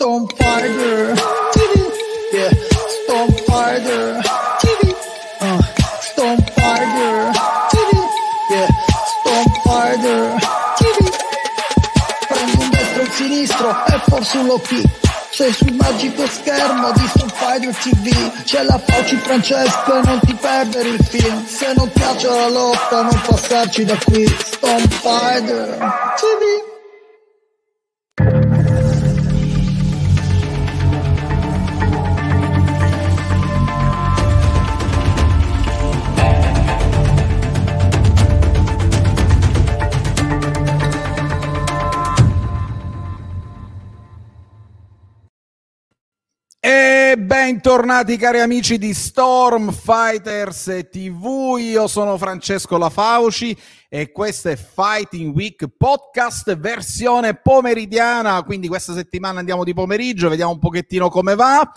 Stone Fighter TV, yeah. Stone Fighter TV, uh. Stone Fighter TV, yeah. Stone Fighter TV. Prendi un destro e un sinistro e forse un low kick. Sei sul magico schermo di Stone Fighter TV C'è la Fauci Francesco e non ti perdere il film. Se non piace la lotta non passarci da qui. Stone Fighter TV bentornati cari amici di Storm Fighters TV, io sono Francesco Lafauci e questo è Fighting Week Podcast versione pomeridiana, quindi questa settimana andiamo di pomeriggio, vediamo un pochettino come va.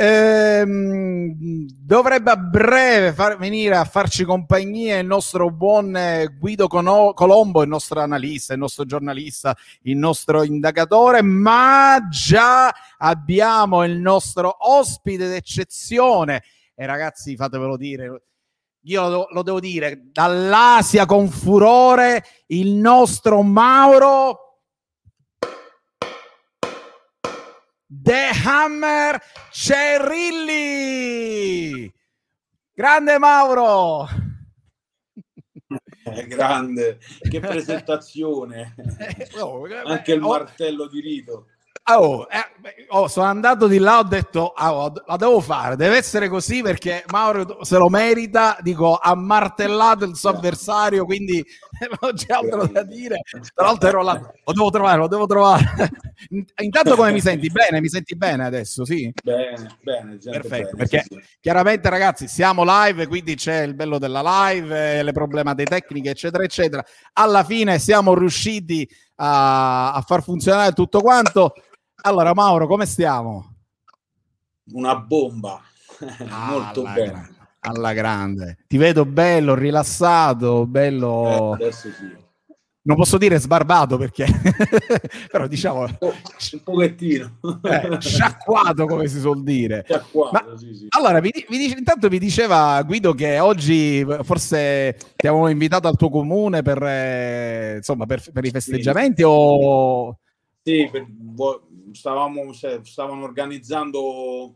Ehm, dovrebbe a breve far venire a farci compagnia il nostro buon eh, Guido Cono- Colombo, il nostro analista, il nostro giornalista, il nostro indagatore, ma già abbiamo il nostro ospite d'eccezione. E ragazzi, fatevelo dire, io lo, lo devo dire, dall'Asia con furore, il nostro Mauro. The Hammer Cerilli. Grande Mauro. Eh, grande, che presentazione. Oh, eh, Anche il oh, martello di rito. oh, eh, oh, sono andato di là, ho detto, ah, oh, la devo fare, deve essere così perché Mauro se lo merita, dico, ha martellato il suo avversario, quindi non c'è altro da dire. Tra l'altro ero là, lo devo trovare, lo devo trovare. Intanto come mi senti? Bene, mi senti bene adesso, sì? Bene, bene, Perfetto, bene, perché sì, sì. chiaramente ragazzi siamo live, quindi c'è il bello della live, eh, le problematiche tecniche, eccetera, eccetera. Alla fine siamo riusciti a, a far funzionare tutto quanto. Allora, Mauro, come stiamo? una bomba. Molto alla, bene. gra- alla grande. Ti vedo bello, rilassato, Eh, bello. adesso sì. Non posso dire sbarbato perché, però diciamo, Oh, un pochettino. eh, sciacquato come si suol dire. Sciacquato, Ma- sì, sì. Allora, mi, mi dice- intanto mi diceva Guido che oggi forse ti avevamo invitato al tuo comune per, eh, insomma, per, per i festeggiamenti o... Sì, per- stavamo, se- stavano organizzando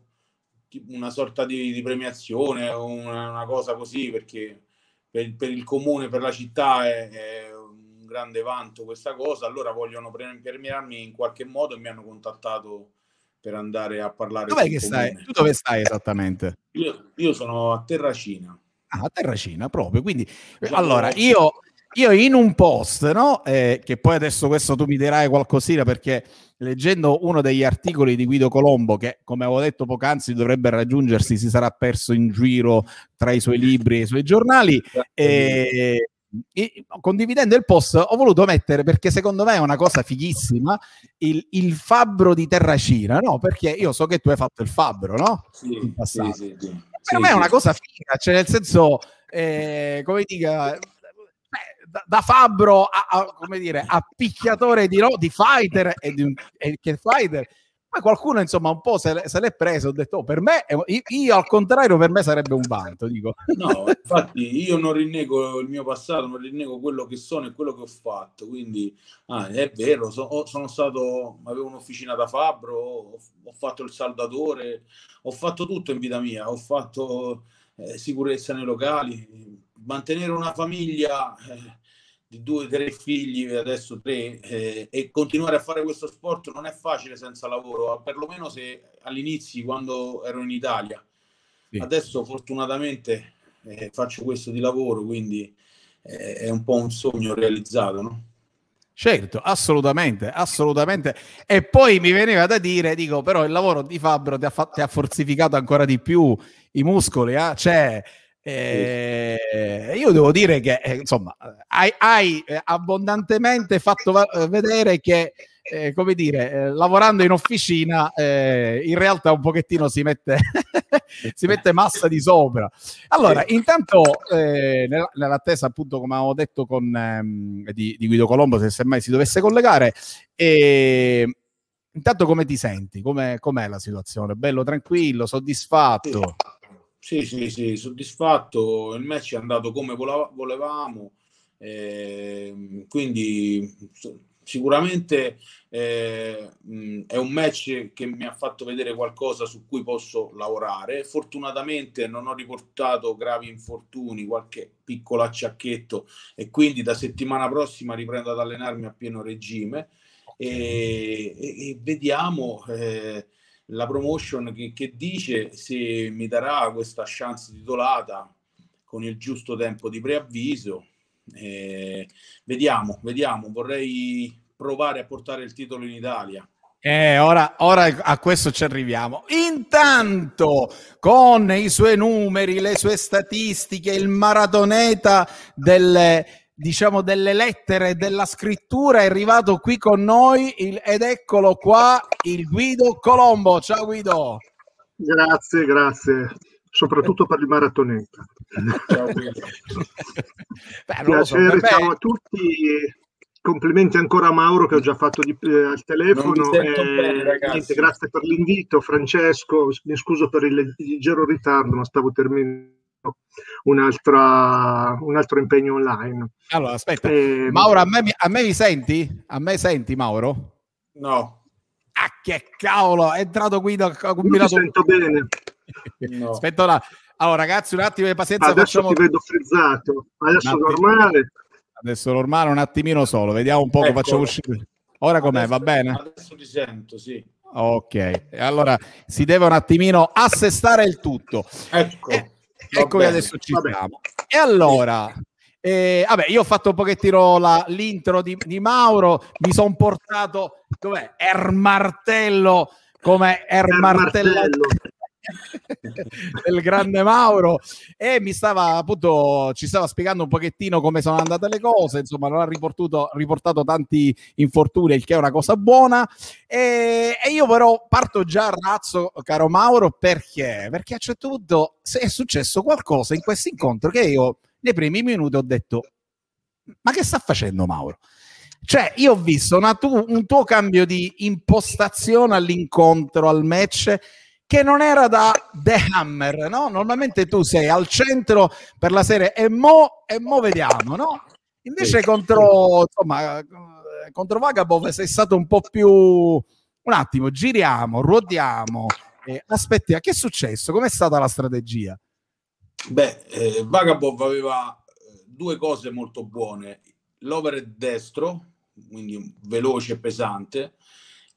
una sorta di, di premiazione o una, una cosa così perché per, per il comune, per la città è, è un grande vanto questa cosa. Allora vogliono pre- premiarmi in qualche modo e mi hanno contattato per andare a parlare Dov'è che stai? Tu dove stai esattamente? Io, io sono a Terracina. Ah, a Terracina proprio, quindi... Esatto. Allora, io, io in un post, no? Eh, che poi adesso questo tu mi dirai qualcosina perché leggendo uno degli articoli di Guido Colombo, che come avevo detto poc'anzi dovrebbe raggiungersi, si sarà perso in giro tra i suoi libri e i suoi giornali, e, e condividendo il post ho voluto mettere perché secondo me è una cosa fighissima il, il fabbro di Terracina, no? Perché io so che tu hai fatto il fabbro, no? Sì, sì, sì, sì. per me è una cosa figa, cioè nel senso, eh, come dica, da, da fabbro a, a- come dire, a picchiatore di, ro- di fighter e di e che fighter. Poi qualcuno, insomma, un po' se, se l'è preso. Ho detto, oh, per me, io, io, al contrario, per me sarebbe un vanto. Dico, No, infatti io non rinnego il mio passato, non rinnego quello che sono e quello che ho fatto, quindi ah, è vero, so- sono stato, avevo un'officina da fabbro, ho, ho fatto il saldatore, ho fatto tutto in vita mia, ho fatto eh, sicurezza nei locali, mantenere una famiglia eh, di due, tre figli, adesso tre, eh, e continuare a fare questo sport non è facile senza lavoro, perlomeno se all'inizio quando ero in Italia. Sì. Adesso fortunatamente eh, faccio questo di lavoro, quindi eh, è un po' un sogno realizzato, no? certo, assolutamente, assolutamente. E poi mi veniva da dire, dico, però il lavoro di fabbro ti ha, fa- ti ha fortificato ancora di più i muscoli, eh? cioè... eh, io devo dire che eh, insomma hai, hai, eh, abbondantemente fatto eh, vedere che eh, come dire eh, lavorando in officina in realtà un pochettino si mette si mette massa di sopra allora intanto nella- nell'attesa appunto come avevo detto con ehm, di, di Guido Colombo se semmai si dovesse collegare eh, intanto come ti senti? Com'è, com'è la situazione? Bello, tranquillo, soddisfatto? Sì, sì, sì, soddisfatto. Il match è andato come volevamo, eh, quindi sicuramente eh, è un match che mi ha fatto vedere qualcosa su cui posso lavorare. Fortunatamente non ho riportato gravi infortuni, qualche piccolo acciacchetto e quindi da settimana prossima riprendo ad allenarmi a pieno regime e, e, e vediamo eh, la promotion che, che dice se mi darà questa chance titolata con il giusto tempo di preavviso. Eh, vediamo, vediamo. Vorrei provare a portare il titolo in Italia. Eh, ora, ora, a questo ci arriviamo. Intanto, con i suoi numeri, le sue statistiche, il maratoneta delle, diciamo, delle lettere della scrittura è arrivato qui con noi il, ed eccolo qua il Guido Colombo. Ciao Guido. Grazie, grazie. Soprattutto per il maratoneta. Ciao Guido. Beh, Piacere, so, ciao a tutti complimenti ancora a Mauro che ho già fatto di, eh, al telefono. Eh, bene, niente, grazie per l'invito, Francesco. Mi scuso per il leggero ritardo, ma stavo terminando un altro impegno online. Allora, aspetta, eh, Mauro, a me, a me mi senti? A me senti, Mauro? No. Ah, che cavolo, è entrato combinato. Mi sento bene. no. Aspetta, ora. Allora, ragazzi, un attimo di pazienza. Adesso facciamo... ti vedo frizzato. Adesso normale. Adesso normale, un attimino solo, vediamo un po' ecco. facciamo uscire. Ora com'è, adesso, va bene? Adesso ti sento, sì. Ok, allora si deve un attimino assestare il tutto. Ecco, eh, ecco che adesso ci siamo. E allora, eh, vabbè, io ho fatto un pochettino la, l'intro di, di Mauro, mi sono portato, dov'è? Ermartello, come Ermartello. Ermartello del grande Mauro. E mi stava appunto ci stava spiegando un pochettino come sono andate le cose insomma non ha riportato, riportato tanti infortuni il che è una cosa buona. E, e, io però parto già a razzo caro Mauro perché? Perché a un certo punto è successo qualcosa in questo incontro che io nei primi minuti ho detto ma che sta facendo Mauro? Cioè, io ho visto tu, un tuo cambio di impostazione all'incontro, al match, che non era da The Hammer, no? Normalmente tu sei al centro per la serie e mo, e mo vediamo, no? Invece contro, insomma, contro Vagabov sei stato un po' più... Un attimo, giriamo, ruotiamo, eh, aspettiamo, che è successo? Com'è stata la strategia? Beh, eh, Vagabov aveva eh, due cose molto buone. L'over destro, quindi veloce e pesante,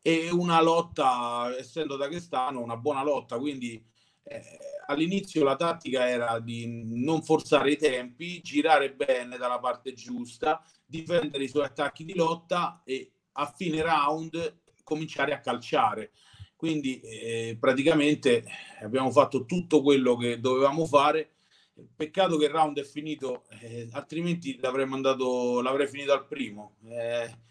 e una lotta, essendo dagestano, una buona lotta, quindi eh, all'inizio la tattica era di non forzare i tempi, girare bene dalla parte giusta, difendere i suoi attacchi di lotta e a fine round cominciare a calciare. Quindi eh, praticamente abbiamo fatto tutto quello che dovevamo fare. Peccato che il round è finito, eh, altrimenti l'avrei mandato, l'avrei finito al primo. Eh,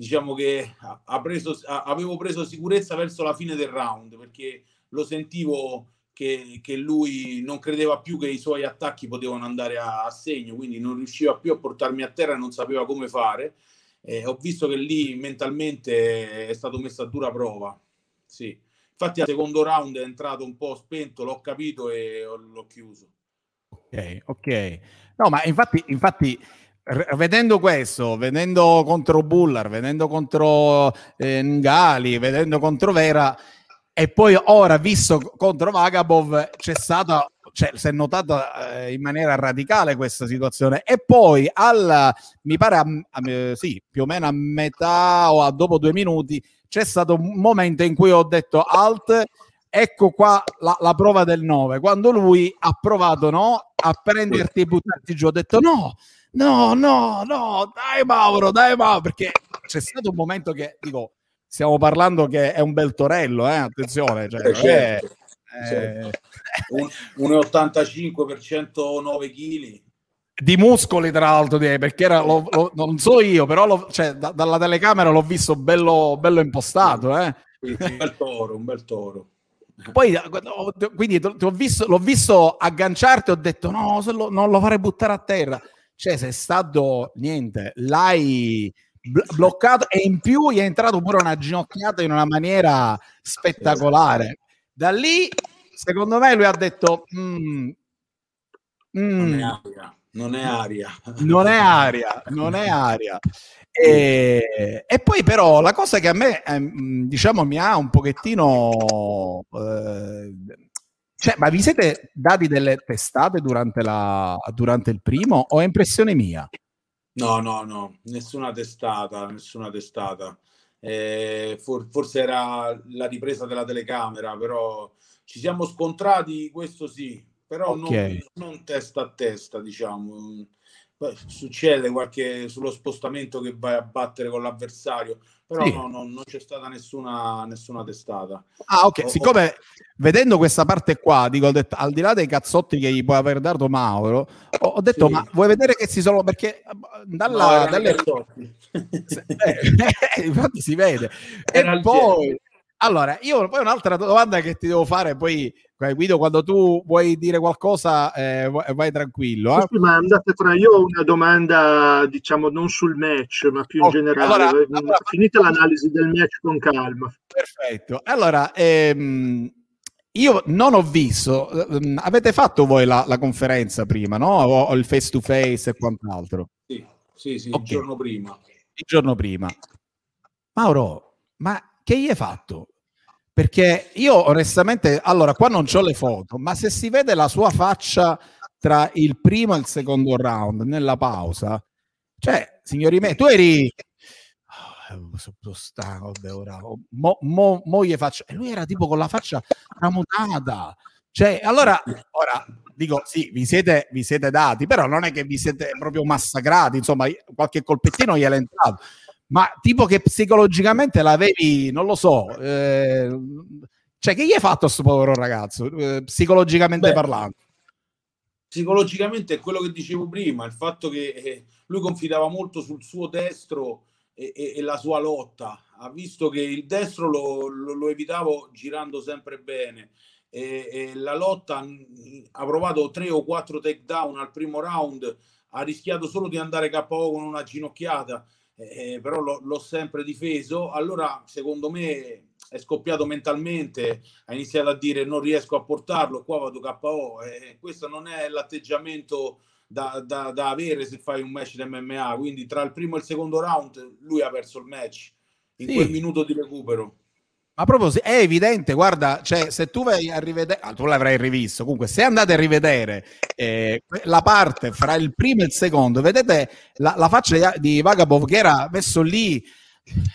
diciamo che ha preso, avevo preso sicurezza verso la fine del round perché lo sentivo che, che, lui non credeva più che i suoi attacchi potevano andare a, a, segno, quindi non riusciva più a portarmi a terra e non sapeva come fare. Eh, ho visto che lì mentalmente è stato messo a dura prova. Sì. Infatti al secondo round è entrato un po' spento, l'ho capito e l'ho chiuso. Ok, ok. No, ma infatti, infatti vedendo questo, vedendo contro Bullar, vedendo contro eh, Ngali, vedendo contro Vera e poi ora visto contro Vagabov c'è stata cioè, si è notata eh, in maniera radicale questa situazione. E poi al mi pare a, a, sì, più o meno a metà o a dopo due minuti c'è stato un momento in cui ho detto alt ecco qua la, la prova del 9 quando lui ha provato no, a prenderti e buttarti giù ho detto no no, no, no, dai Mauro, dai Mauro, perché c'è stato un momento che, dico, stiamo parlando che è un bel torello, eh? attenzione, cioè, eh, certo, è, certo. Un, un 85 per 109 kg di muscoli tra l'altro perché era, lo, lo, non so io però lo, cioè, da, dalla telecamera l'ho visto bello, bello impostato eh. un bel toro un bel toro poi quindi visto, l'ho visto agganciarti ho detto no non lo farei buttare a terra cioè sei stato niente, l'hai bloccato e in più gli è entrato pure una ginocchiata in una maniera spettacolare. Da lì, secondo me, lui ha detto: mm, mm, non è aria, non è aria, non è aria. E, e, poi però la cosa che a me ehm, diciamo mi ha un pochettino eh, cioè, ma vi siete dati delle testate durante, la, durante il primo o è impressione mia? No, no, no, nessuna testata, nessuna testata. Eh, for, forse era la ripresa della telecamera, però ci siamo scontrati, questo sì, però okay. non, non, testa a testa, diciamo. Succede qualche sullo spostamento che vai a battere con l'avversario, però sì. no, no, non c'è stata nessuna, nessuna testata. Ah, ok. Siccome vedendo questa parte qua, dico, detto, al di là dei cazzotti che gli può aver dato Mauro, ho, ho detto, sì. ma vuoi vedere che si sono... Perché dalla... No, dalle... eh, infatti si vede. Era e poi... Allora, io poi un'altra domanda che ti devo fare, poi Guido, quando tu vuoi dire qualcosa, eh, vai tranquillo. Eh? Sì, ma andate tra io ho una domanda, diciamo, non sul match, ma più okay, in generale. Allora, allora, Finita l'analisi del match con calma. Perfetto. Allora, ehm, io non ho visto, ehm, avete fatto voi la, la conferenza prima, no? O, o, il face to face e quant'altro? Sì, sì, sì okay. il giorno prima. Il giorno prima. Mauro, ma che gli hai fatto? Perché io onestamente, allora qua non ho le foto, ma se si vede la sua faccia tra il primo e il secondo round nella pausa, cioè, signori miei, tu eri sono stanco, vabbè, ora, mo, mo, faccio, e lui era tipo con la faccia tramutata, cioè, allora, ora dico, sì, vi siete, vi siete dati, però non è che vi siete proprio massacrati, insomma, qualche colpettino gliel'è entrato, ma tipo che psicologicamente l'avevi, non lo so, eh, cioè che gli hai fatto a questo povero ragazzo, eh, psicologicamente Beh, parlando? Psicologicamente è quello che dicevo prima, il fatto che eh, lui confidava molto sul suo destro e, e, e, la sua lotta, ha visto che il destro lo, lo, lo evitavo girando sempre bene. E, e, la lotta ha provato tre o quattro takedown al primo round, ha rischiato solo di andare KO con una ginocchiata eh, però lo, l'ho sempre difeso. Allora, secondo me, è scoppiato mentalmente, ha iniziato a dire non riesco a portarlo, qua vado KO. Eh, questo non è l'atteggiamento da, da, da, avere se fai un match di MMA. Quindi tra il primo e il secondo round lui ha perso il match in sì. quel minuto di recupero. Ma proprio è evidente, guarda, cioè, se tu vai a rivedere, ah, tu l'avrai rivisto, comunque se andate a rivedere eh, la parte fra il primo e il secondo, vedete la, la faccia di Vagabov che era messo lì,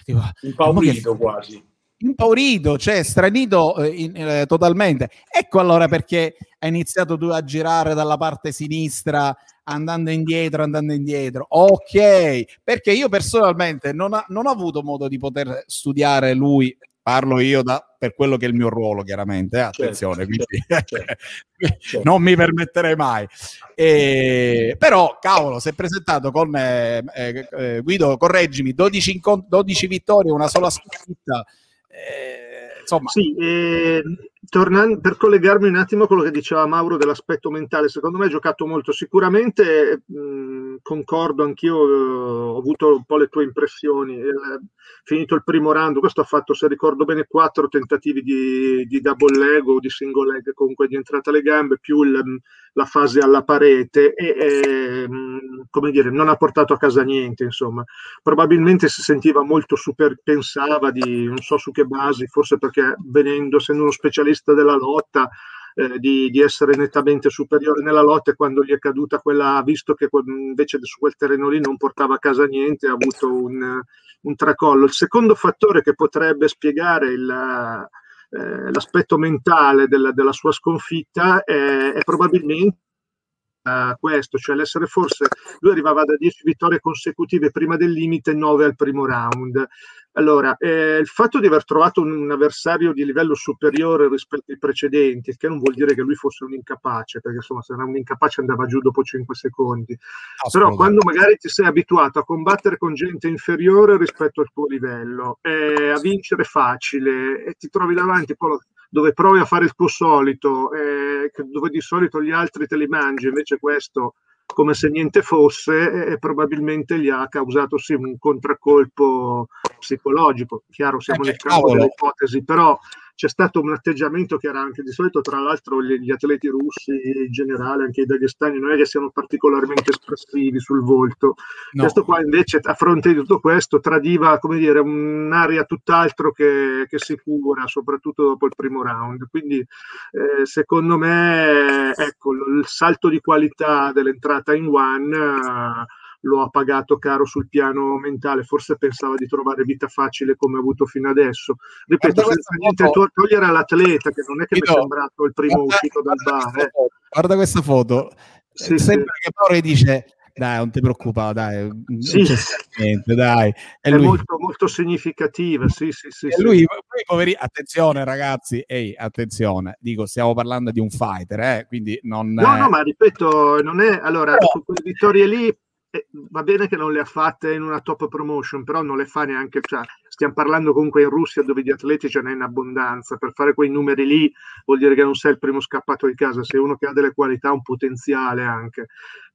tipo, impaurito che... quasi. Impaurito, cioè stranito eh, in, eh, totalmente. Ecco allora perché hai iniziato tu a girare dalla parte sinistra, andando indietro, andando indietro. Ok, perché io personalmente non, ha, non ho avuto modo di poter studiare lui parlo io da, per quello che è il mio ruolo, chiaramente, eh? Certo, attenzione, certo, quindi certo, certo. non mi permetterei mai. E, però, cavolo, si è presentato con eh, eh, eh Guido, correggimi, 12, incont- 12 vittorie, una sola sconfitta. Eh, insomma. Sì, eh, tornando, per collegarmi un attimo a quello che diceva Mauro dell'aspetto mentale, secondo me ha giocato molto. Sicuramente mh, concordo anch'io, ho avuto un po' le tue impressioni. Eh, finito il primo round, questo ha fatto, se ricordo bene, quattro tentativi di, di double leg o di single leg, comunque di entrata alle gambe, più il, la fase alla parete e, e come dire, non ha portato a casa niente, insomma. Probabilmente si sentiva molto super, pensava di, non so su che basi, forse perché venendo, essendo uno specialista della lotta, eh, di, di, essere nettamente superiore nella lotta e quando gli è caduta quella, visto che invece su quel terreno lì non portava a casa niente, ha avuto un, un tracollo. Il secondo fattore che potrebbe spiegare il, eh, l'aspetto mentale della, della sua sconfitta è, è probabilmente questo, cioè l'essere forse, lui arrivava da 10 vittorie consecutive prima del limite, 9 al primo round. Allora, eh, il fatto di aver trovato un, un, avversario di livello superiore rispetto ai precedenti, che non vuol dire che lui fosse un incapace, perché insomma se era un incapace andava giù dopo 5 secondi, però quando magari ti sei abituato a combattere con gente inferiore rispetto al tuo livello, eh, a vincere facile e ti trovi davanti poi dove provi a fare il tuo solito, eh, dove di solito gli altri te li mangi, invece questo come se niente fosse e probabilmente gli ha causato sì un contraccolpo psicologico. Chiaro, siamo eh, nel campo delle ipotesi, però c'è stato un atteggiamento che era anche di solito, tra l'altro gli, gli atleti russi in generale, anche i dagestani, non è che siano particolarmente espressivi sul volto. No. Questo qua invece, a fronte di tutto questo, tradiva, come dire, un'aria tutt'altro che, che sicura, soprattutto dopo il primo round. Quindi, eh, secondo me, ecco, il salto di qualità dell'entrata in one... Uh, lo ha pagato caro sul piano mentale, forse pensava di trovare vita facile come ha avuto fino adesso. Ripeto, senza niente foto... togliere all'atleta, che non è che Io... mi è sembrato il primo guarda, uscito dal bar. Eh. Guarda questa foto, sì, sembra sì. che Paolo dice dai, non ti preoccupare, dai, sì. niente, dai. È, è molto, molto significativa, sì, sì, sì. E lui, poi, poveri, attenzione ragazzi, ehi, attenzione, dico, stiamo parlando di un fighter, eh, quindi non... No, no, ma ripeto, non è... Allora, Però... quelle vittorie lì va bene che non le ha fatte in una top promotion, però non le fa neanche, cioè, stiamo parlando comunque in Russia dove di atleti ce n'è in abbondanza, per fare quei numeri lì vuol dire che non sei il primo scappato di casa, sei uno che ha delle qualità, un potenziale anche.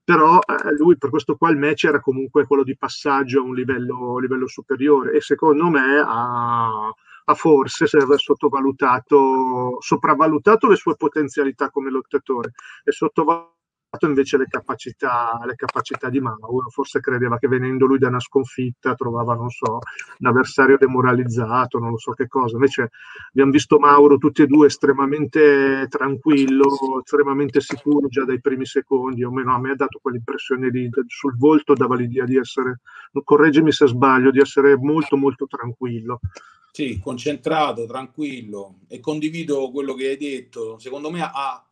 Però eh, lui per questo qua il match era comunque quello di passaggio a un livello, livello superiore. E secondo me ha, ha forse sottovalutato, sopravvalutato le sue potenzialità come lottatore. E sottovalutato invece le capacità, le capacità di Mauro, forse credeva che venendo lui da una sconfitta trovava, non so, un avversario demoralizzato, non lo so che cosa, invece abbiamo visto Mauro tutti e due estremamente tranquillo, estremamente sicuro già dai primi secondi, o meno a me ha dato quell'impressione di, sul volto, dava l'idea di essere, correggimi se sbaglio, di essere molto molto tranquillo. Sì, concentrato, tranquillo e condivido quello che hai detto. Secondo me ha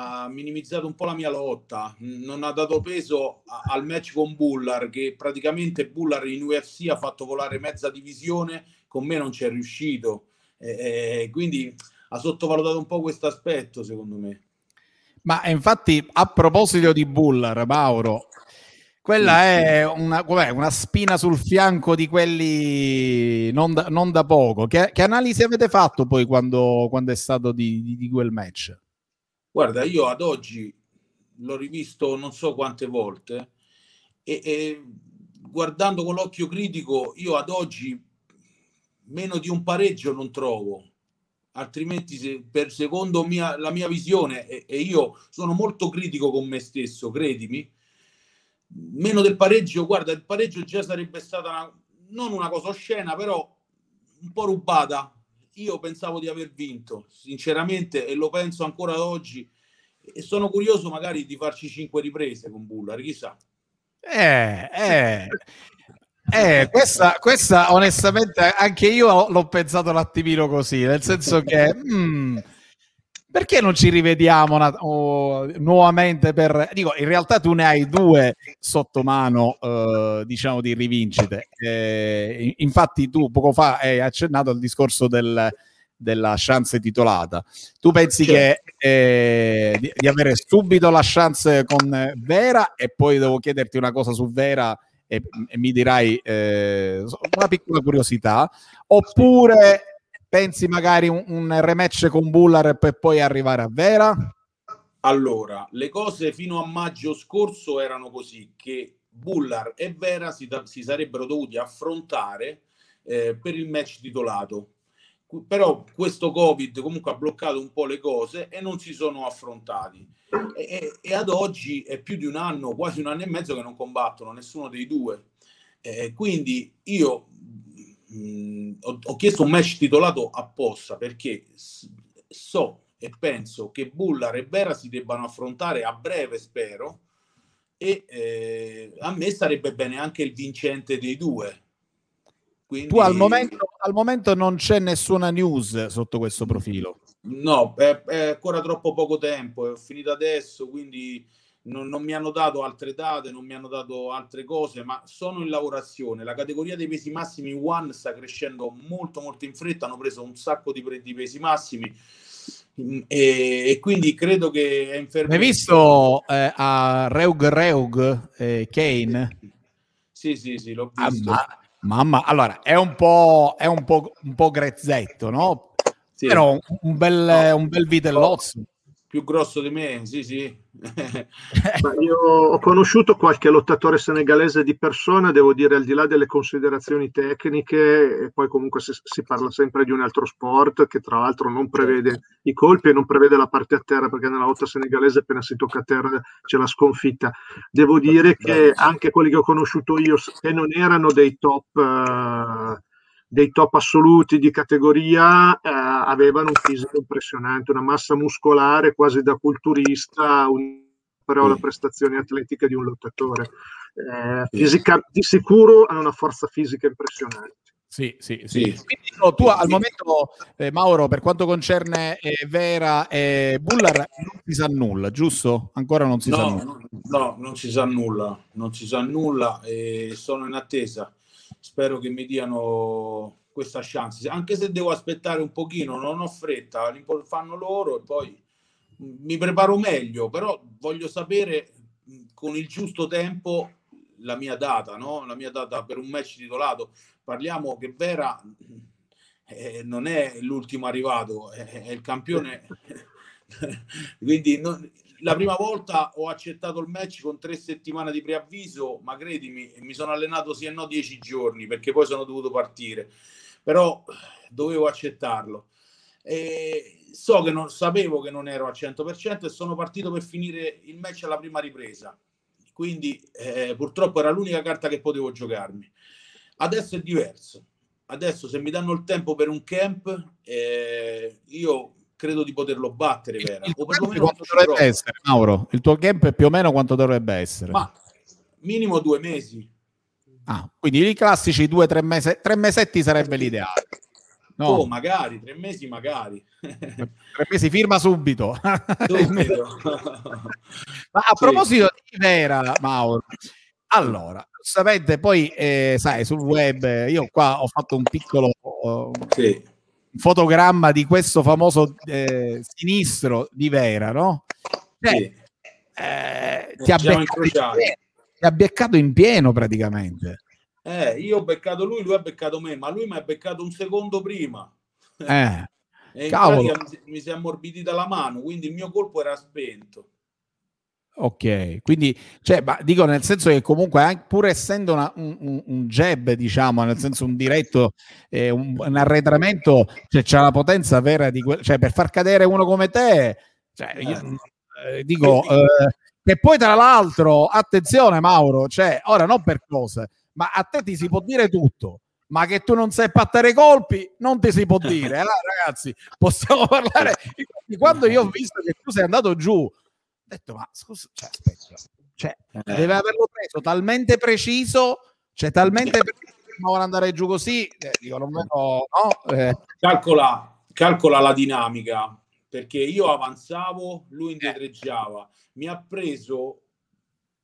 ha minimizzato un po' la mia lotta, non ha dato peso al match con Bullar, che praticamente Bullar in UFC ha fatto volare mezza divisione, con me non ci è riuscito. Eh, quindi ha sottovalutato un po' questo aspetto, secondo me. Ma infatti, a proposito di Bullar, Mauro, quella è una, una, spina sul fianco di quelli non da, non da poco. Che, che, analisi avete fatto poi quando, quando è stato di, di, di quel match? Guarda, io ad oggi l'ho rivisto non so quante volte e, e guardando con l'occhio critico, io ad oggi meno di un pareggio non trovo. Altrimenti se, per secondo mia, la mia visione e, e, io sono molto critico con me stesso credimi meno del pareggio guarda il pareggio già sarebbe stata una, non una cosa oscena però un po' rubata io pensavo di aver vinto, sinceramente, e lo penso ancora oggi. E sono curioso magari di farci cinque riprese con Bullari, chissà. Eh, eh. Eh, questa, questa onestamente anche io l'ho pensato un attimino così, nel senso che mm, perché non ci rivediamo una, oh, nuovamente per... Dico, in realtà tu ne hai due sotto mano, eh, diciamo, di rivincite. Eh, infatti tu poco fa hai accennato al discorso del, della chance titolata. Tu pensi che eh, di, di, avere subito la chance con Vera e poi devo chiederti una cosa su Vera e, e mi dirai eh, una piccola curiosità, oppure pensi magari un, un rematch con Bullar per poi arrivare a Vera? Allora, le cose fino a maggio scorso erano così, che Bullar e Vera si, si sarebbero dovuti affrontare eh, per il match titolato. Però questo Covid comunque ha bloccato un po' le cose e non si sono affrontati. E, e, e ad oggi è più di un anno, quasi un anno e mezzo che non combattono nessuno dei due. Eh, quindi io mh, ho, ho, chiesto un match titolato apposta perché so e penso che Bullar e Vera si debbano affrontare a breve, spero, e eh, a me sarebbe bene anche il vincente dei due. Quindi... Tu al momento, al momento non c'è nessuna news sotto questo profilo. No, è, è ancora troppo poco tempo, è finito adesso, quindi non, non, mi hanno dato altre date, non mi hanno dato altre cose, ma sono in lavorazione. La categoria dei pesi massimi One sta crescendo molto molto in fretta, hanno preso un sacco di, di pesi massimi mm, e, e, quindi credo che è in fermo. Hai visto eh, a Reug Reug eh, Kane? Sì, sì, sì, l'ho ah, visto. Ah, ma, mamma, allora è un po', è un po', un po grezzetto, no? Sì. Però un bel, no. un bel vitellozzo più grosso di me, sì, sì. io ho conosciuto qualche lottatore senegalese di persona, devo dire, al di là delle considerazioni tecniche, e poi comunque si, si parla sempre di un altro sport che tra l'altro non prevede i colpi e non prevede la parte a terra, perché nella lotta senegalese appena si tocca a terra c'è la sconfitta. Devo dire che anche quelli che ho conosciuto io, che non erano dei top... Uh, dei top assoluti di categoria eh, avevano un fisico impressionante, una massa muscolare quasi da culturista, un, però la prestazione atletica di un lottatore. Eh, fisica, di sicuro hanno una forza fisica impressionante. Sì, sì, sì. Quindi, no, tu al momento, eh, Mauro, per quanto concerne eh, Vera e Bullar, non si sa nulla, giusto? Ancora non si no, sa nulla. No, non si sa nulla, non si sa nulla e sono in attesa spero che mi diano questa chance, anche se devo aspettare un pochino, non ho fretta, fanno loro e poi mi preparo meglio, però voglio sapere con il giusto tempo la mia data, no? la mia data per un match titolato. Parliamo che Vera eh, non è l'ultimo arrivato, è, è il campione. Quindi non, la prima volta ho accettato il match con tre settimane di preavviso, ma credimi, mi sono allenato sì e no dieci giorni perché poi sono dovuto partire, però dovevo accettarlo. E so che non sapevo che non ero al 100% e sono partito per finire il match alla prima ripresa. Quindi eh, purtroppo era l'unica carta che potevo giocarmi. Adesso è diverso. Adesso se mi danno il tempo per un camp, eh, io credo di poterlo battere. Vera. Il, o perlomeno quanto dovrebbe essere, Mauro? Il tuo camp più o meno quanto dovrebbe essere? Ma minimo due mesi. Ah, quindi i classici due, tre mesi, tre mesetti sarebbe l'ideale. No. Oh, magari, tre mesi magari. tre mesi firma subito. subito. Ma a sì. proposito di Vera, Mauro, allora, sapete, poi, eh, sai, sul web, io qua ho fatto un piccolo... Uh, sì fotogramma di questo famoso eh, sinistro di Vera, no? Cioè, sì. eh, ti, ha beccato ti, ha beccato in pieno praticamente. Eh, io ho beccato lui, lui ha beccato me, ma lui mi ha beccato un secondo prima. Eh, e cavolo. mi si è ammorbidita la mano, quindi il mio colpo era spento. Ok, quindi cioè, dico nel senso che comunque pur essendo una, un, un, jab, diciamo, nel senso un diretto, eh, un, un, arretramento, cioè c'è la potenza vera di que- cioè per far cadere uno come te, cioè, io, eh, dico eh, che poi tra l'altro, attenzione Mauro, cioè ora non per cose, ma a te ti si può dire tutto. Ma che tu non sai battere colpi, non ti si può dire. Eh, ragazzi, possiamo parlare di quando io ho visto che tu sei andato giù detto, ma scusa, cioè, aspetta, cioè, eh. deve averlo preso talmente preciso, cioè talmente preciso che vuole andare giù così, eh, dico, non vedo, no? Eh. Calcola, calcola la dinamica, perché io avanzavo, lui indietreggiava, mi ha preso,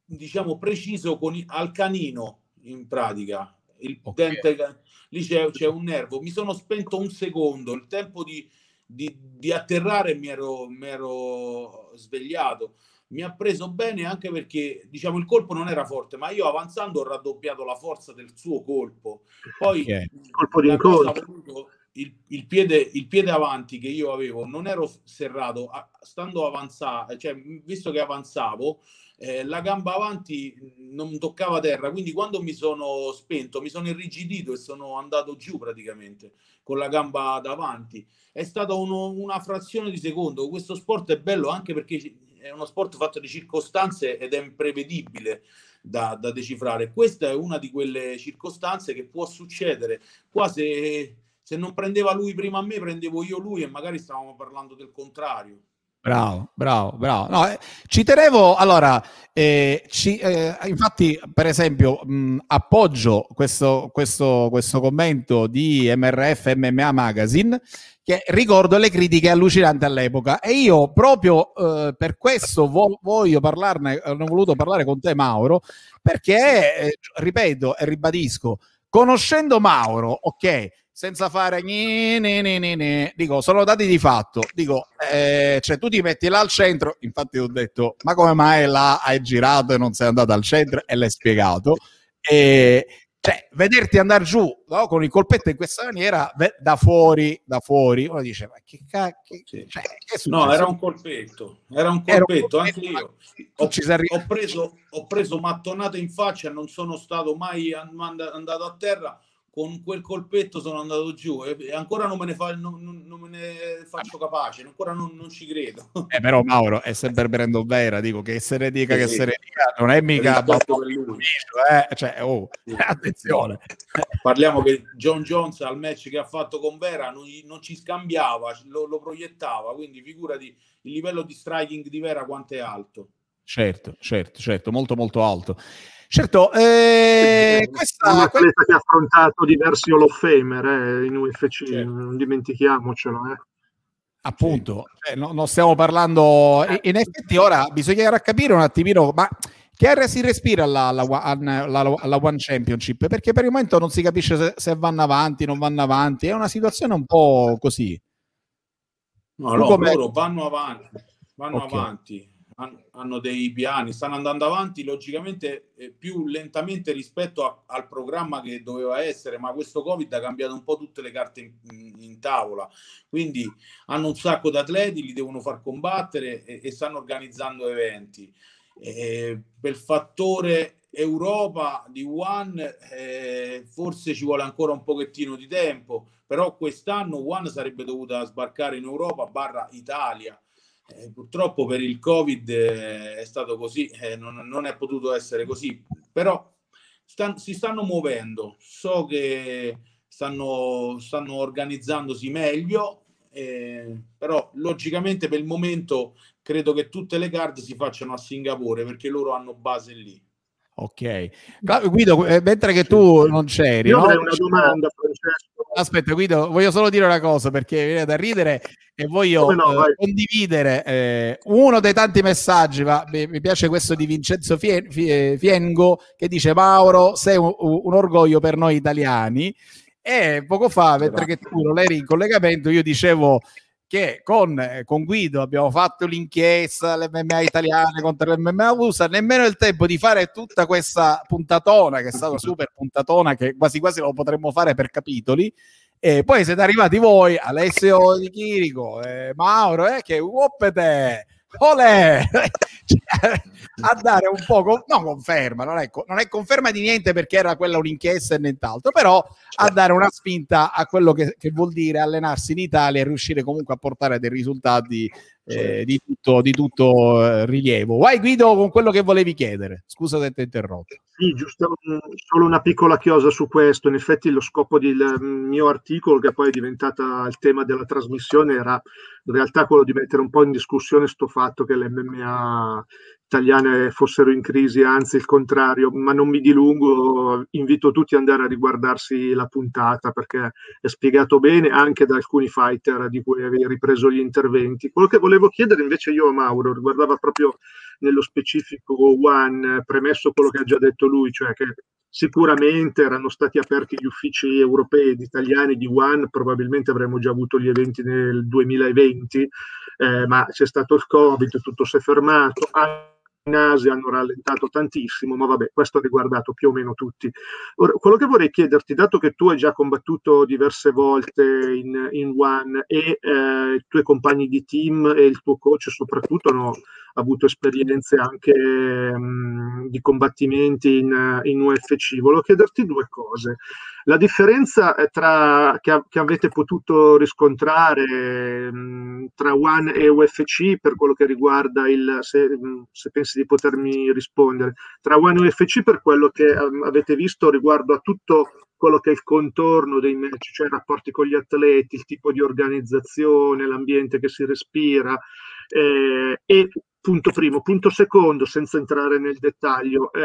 diciamo, preciso con, al canino, in pratica, il okay. dente, lì c'è, c'è un nervo, mi sono spento un secondo, il tempo di di, di atterrare mi ero, mi ero svegliato. Mi ha preso bene anche perché diciamo il colpo non era forte, ma io avanzando ho raddoppiato la forza del suo colpo. Poi okay. colpo di incontro. Il, il, piede, il piede avanti che io avevo non ero serrato, stando avanzando, cioè visto che avanzavo, eh, la gamba avanti non toccava terra, quindi quando mi sono spento mi sono irrigidito e sono andato giù praticamente con la gamba davanti. È stata uno, una frazione di secondo. Questo sport è bello anche perché è uno sport fatto di circostanze ed è imprevedibile da, da decifrare. Questa è una di quelle circostanze che può succedere. Qua se, se non prendeva lui prima a me, prendevo io lui e magari stavamo parlando del contrario. Bravo, bravo, bravo. No, eh, ci tenevo, allora, eh, ci, eh, infatti, per esempio, mh, appoggio questo, questo, questo commento di MRF MMA Magazine che ricordo le critiche allucinanti all'epoca e io proprio eh, per questo vo- voglio parlarne, ho voluto parlare con te Mauro, perché, eh, ripeto e ribadisco, conoscendo Mauro, ok, senza fare ne, ne, dico sono dati di fatto. Dico eh, cioè tu ti metti là al centro infatti ho detto ma come mai là hai girato e non sei andato al centro? E l'hai spiegato. E cioè, vederti andare giù no, con il colpetto in questa maniera, da fuori, da fuori, uno dice, ma che cacchio... Sì. Cioè, no, era un colpetto, era un colpetto, un colpetto anche io. Ho, ho, preso, ho preso mattonate in faccia, non sono stato mai andato a terra, con quel colpetto sono andato giù e ancora non me ne, fa, non, non me ne faccio capace, ancora non, non ci credo. Eh, però Mauro è sempre Brandon Vera, dico che se ne dica sì, che se ne dica, non è mica eh? cioè, oh, sì. attenzione. Parliamo che John Jones al match che ha fatto con Vera non, non ci scambiava, lo, lo proiettava, quindi figurati il livello di striking di Vera quanto è alto. Certo, certo, certo, molto molto alto. Certo, eh, questa, un atleta questa... che ha affrontato diversi Hall of Famer eh, in UFC, certo. non dimentichiamocelo. Eh. Appunto, cioè, no, non stiamo parlando. In effetti, ora bisognerà capire un attimino, ma che aria si respira alla, alla, alla, alla, One Championship? Perché per il momento non si capisce se, se, vanno avanti, non vanno avanti. È una situazione un po' così. No, no loro vanno avanti, vanno okay. avanti hanno dei piani, stanno andando avanti logicamente eh, più lentamente rispetto a, al programma che doveva essere, ma questo Covid ha cambiato un po' tutte le carte in, in tavola. Quindi hanno un sacco di atleti, li devono far combattere e, e stanno organizzando eventi. Eh, per fattore Europa di One eh, forse ci vuole ancora un pochettino di tempo, però quest'anno One sarebbe dovuta sbarcare in Europa barra Italia eh, purtroppo per il Covid eh, è stato così, eh, non, non, è potuto essere così, però stan, si stanno muovendo, so che stanno, stanno organizzandosi meglio, eh, però logicamente per il momento credo che tutte le card si facciano a Singapore perché loro hanno base lì. Ok, Guido, eh, mentre che tu non c'eri, io no? avrei una domanda, Francesco. Aspetta, Guido, voglio solo dire una cosa perché viene da ridere e voglio no, eh, condividere eh, uno dei tanti messaggi. Ma mi, mi piace questo di Vincenzo Fien, Fiengo che dice: Mauro, sei un, un, orgoglio per noi italiani. E poco fa, mentre che tu non eri in collegamento, io dicevo che con, con, Guido abbiamo fatto l'inchiesta, l'MMA italiane contro l'MMA USA, nemmeno il tempo di fare tutta questa puntatona, che è stata super puntatona, che quasi quasi lo potremmo fare per capitoli. E poi siete arrivati voi, Alessio Di Chirico, eh, Mauro, eh, che uoppete, olè! Cioè, a dare un po', con, no conferma, non è, non è, conferma di niente perché era quella un'inchiesta e nient'altro, però a certo. dare una spinta a quello che, che vuol dire allenarsi in Italia e riuscire comunque a portare dei risultati eh, di tutto, di tutto eh, rilievo. Vai Guido con quello che volevi chiedere, scusa se ti ho interrotto. Sì, giusto, solo una piccola chiosa su questo. In effetti lo scopo del mio articolo, che poi è diventata il tema della trasmissione, era in realtà quello di mettere un po' in discussione questo fatto che l'MMA italiane fossero in crisi, anzi il contrario, ma non mi dilungo, invito tutti ad andare a riguardarsi la puntata perché è spiegato bene anche da alcuni fighter di cui avevi ripreso gli interventi. Quello che volevo chiedere invece io a Mauro riguardava proprio nello specifico One, premesso quello che ha già detto lui, cioè che sicuramente erano stati aperti gli uffici europei ed italiani di One, probabilmente avremmo già avuto gli eventi nel 2020, eh, ma c'è stato il Covid, tutto si è fermato in Asia hanno rallentato tantissimo, ma vabbè, questo ha riguardato più o meno tutti. Ora, quello che vorrei chiederti, dato che tu hai già combattuto diverse volte in, in One e eh, i tuoi compagni di team e il tuo coach soprattutto hanno avuto esperienze anche mh, mm, di combattimenti in, in UFC, volevo chiederti due cose. La differenza tra, che, che, avete potuto riscontrare mh, mm, tra One e UFC per quello che riguarda il, se, mm, se, pensi di potermi rispondere, tra One e UFC per quello che avete visto riguardo a tutto quello che è il contorno dei match, cioè i rapporti con gli atleti, il tipo di organizzazione, l'ambiente che si respira eh, e Punto primo. Punto secondo, senza entrare nel dettaglio, eh,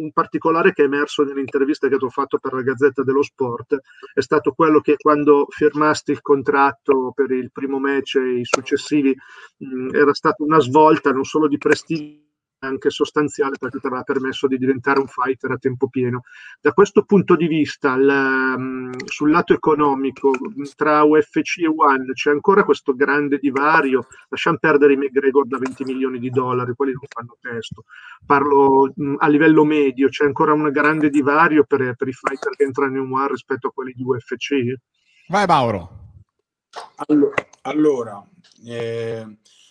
un particolare che è emerso nell'intervista che ti ho fatto per la Gazzetta dello Sport è stato quello che quando firmasti il contratto per il primo match e i successivi mh, era stata una svolta non solo di prestigio anche sostanziale perché ti aveva permesso di diventare un fighter a tempo pieno. Da questo punto di vista, il, um, sul lato economico, tra UFC e One c'è ancora questo grande divario, lasciamo perdere i McGregor da 20 milioni di dollari, quelli non fanno testo. Parlo um, a livello medio, c'è ancora un grande divario per, per i fighter che entrano in One rispetto a quelli di UFC? Vai Mauro. Allora, allora eh,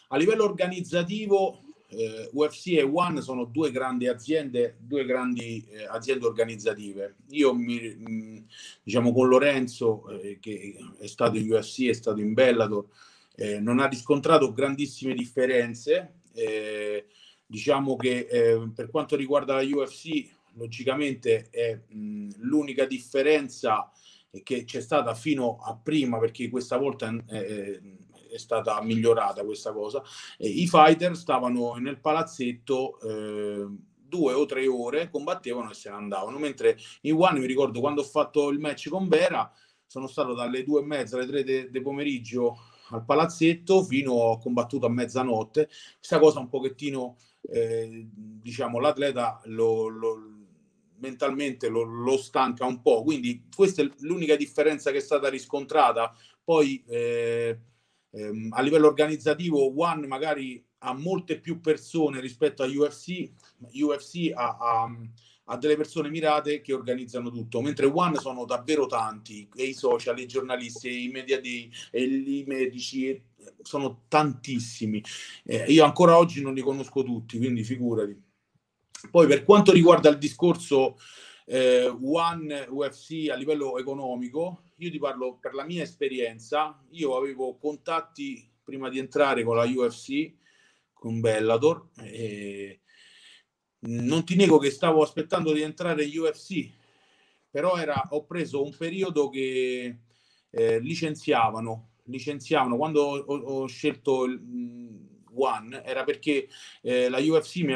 a livello organizzativo eh, UFC e One sono due grandi aziende, due grandi eh, aziende organizzative. Io mi, mh, mm, diciamo con Lorenzo, eh, che è stato in UFC, è stato in Bellator, eh, non ha riscontrato grandissime differenze. Eh, diciamo che eh, per quanto riguarda la UFC, logicamente è mh, l'unica differenza che c'è stata fino a prima, perché questa volta è stata migliorata questa cosa. E I fighter stavano nel palazzetto eh, due o tre ore, combattevano e se ne andavano. Mentre in One mi ricordo quando ho fatto il match con Vera, sono stato dalle due e mezza alle tre del de pomeriggio al palazzetto fino a combattuto a mezzanotte. Questa cosa un pochettino, eh, diciamo, l'atleta lo, lo mentalmente lo, lo, stanca un po'. Quindi questa è l'unica differenza che è stata riscontrata. Poi eh, ehm, a livello organizzativo One magari ha molte più persone rispetto a UFC, UFC ha, ha, ha, delle persone mirate che organizzano tutto, mentre One sono davvero tanti, e i social, i giornalisti, i media day, e i medici, sono tantissimi. Eh, io ancora oggi non li conosco tutti, quindi figurati. Poi per quanto riguarda il discorso eh, One UFC a livello economico, io ti parlo per la mia esperienza, io avevo contatti prima di entrare con la UFC, con Bellator, e non ti nego che stavo aspettando di entrare in UFC, però era, ho preso un periodo che eh, licenziavano, licenziavano, quando ho, ho scelto il, One era perché eh, la UFC mi,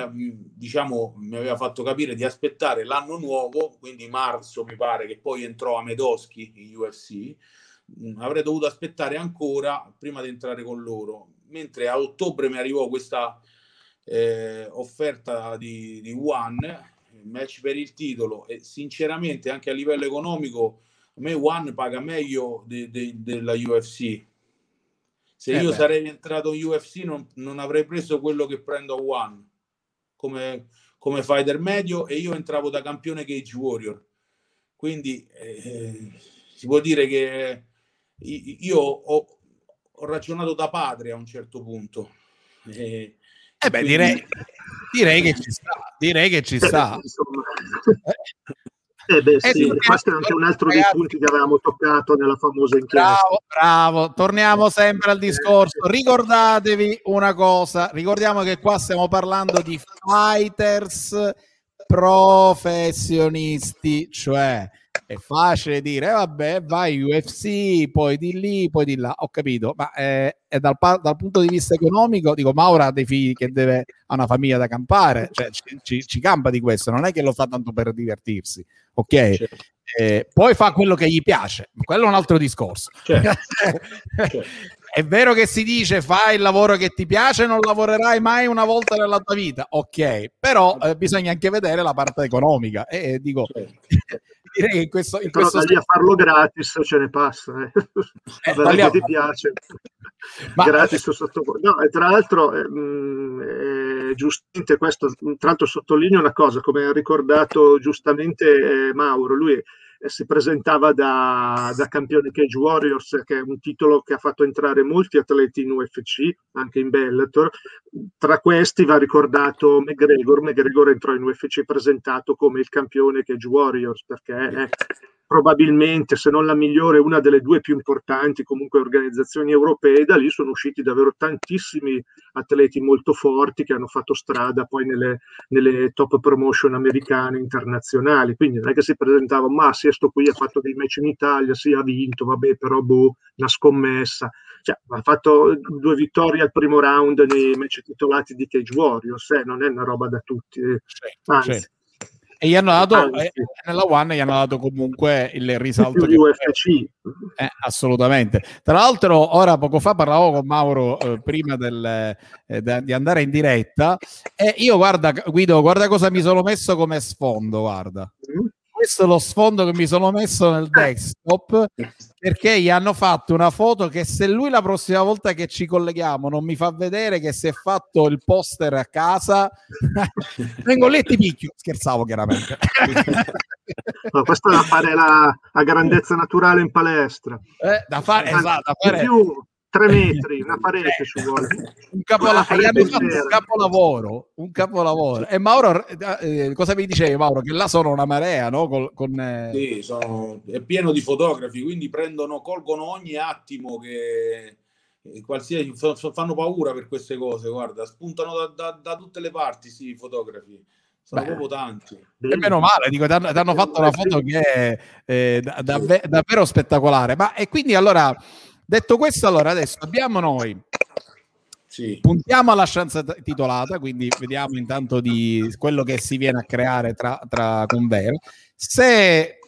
diciamo, mi aveva fatto capire di aspettare l'anno nuovo, quindi marzo mi pare che poi entrò a Medoschi in UFC, mm, avrei dovuto aspettare ancora prima di entrare con loro, mentre a ottobre mi arrivò questa eh, offerta di, di One, match per il titolo e sinceramente anche a livello economico a me One paga meglio de, de, della UFC se eh io beh. sarei entrato in UFC non, non, avrei preso quello che prendo a One come, come fighter medio e io entravo da campione Cage Warrior. Quindi eh, si può dire che io ho, ho, ragionato da padre a un certo punto. Eh, eh beh, quindi... direi, direi, che ci sta, direi che ci sta. Eh beh, sì, eh, questo è anche un altro dei punti che avevamo toccato nella famosa inchiesta. Bravo, bravo. Torniamo sempre al discorso. Ricordatevi una cosa, ricordiamo che qua stiamo parlando di fighters professionisti, cioè è facile dire, eh, vabbè, vai UFC, poi di lì, poi di là, ho capito, ma eh, dal, dal, punto di vista economico, dico, Maura ha dei figli che deve, ha una famiglia da campare, cioè ci, ci, ci, campa di questo, non è che lo fa tanto per divertirsi, ok? Certo. Eh, poi fa quello che gli piace, quello è un altro discorso. Certo. certo. È vero che si dice fai il lavoro che ti piace, non lavorerai mai una volta nella tua vita, ok, però eh, bisogna anche vedere la parte economica e eh, dico, certo. Direi che in questo, in però questo da lì a farlo gratis ce ne passa, eh. eh ti piace. Ma, gratis sotto... no, e tra l'altro eh, eh, giustamente questo, tra l'altro sottolineo una cosa, come ha ricordato giustamente eh, Mauro, lui si presentava da, da, campione Cage Warriors, che è un titolo che ha fatto entrare molti atleti in UFC, anche in Bellator. Tra questi va ricordato McGregor. McGregor entrò in UFC presentato come il campione Cage Warriors, perché è probabilmente, se non la migliore, una delle due più importanti comunque organizzazioni europee. Da lì sono usciti davvero tantissimi atleti molto forti che hanno fatto strada poi nelle, nelle top promotion americane internazionali. Quindi non è che si presentava, ma se sto qui, ha fatto dei match in Italia, sì, ha vinto, vabbè, però boh, una scommessa. Cioè, ha fatto due vittorie al primo round nei match titolati di Cage Warriors, eh, non è una roba da tutti. Eh. Anzi, E gli hanno dato, ah, eh, nella One gli hanno dato comunque il risalto. Di UFC. Eh, assolutamente. Tra l'altro, ora poco fa parlavo con Mauro eh, prima del, eh, da, di andare in diretta e io guarda Guido, guarda cosa mi sono messo come sfondo, guarda. Mm questo è lo sfondo che mi sono messo nel desktop perché gli hanno fatto una foto che se lui la prossima volta che ci colleghiamo non mi fa vedere che si è fatto il poster a casa vengo lì e ti picchio. Scherzavo chiaramente. No, questa è da fare la, la, grandezza naturale in palestra. Eh, da fare, esatto, da fare... più tre metri, una parete ci vuole. Un, capola- un capolavoro, un capolavoro. E Mauro, eh, cosa mi dicevi Mauro? Che là sono una marea, no? Con, con eh... Sì, sono, è pieno di fotografi, quindi prendono, colgono ogni attimo che eh, qualsiasi fanno paura per queste cose, guarda, spuntano da, da, da tutte le parti, sì, i fotografi. Sono Beh, proprio tanti. E meno male, dico, ti hanno fatto una foto che è eh, davvero, davvero spettacolare. Ma e quindi allora Detto questo, allora adesso abbiamo noi. Sì. Puntiamo alla chance titolata, quindi vediamo intanto di quello che si viene a creare tra, tra Convera. Se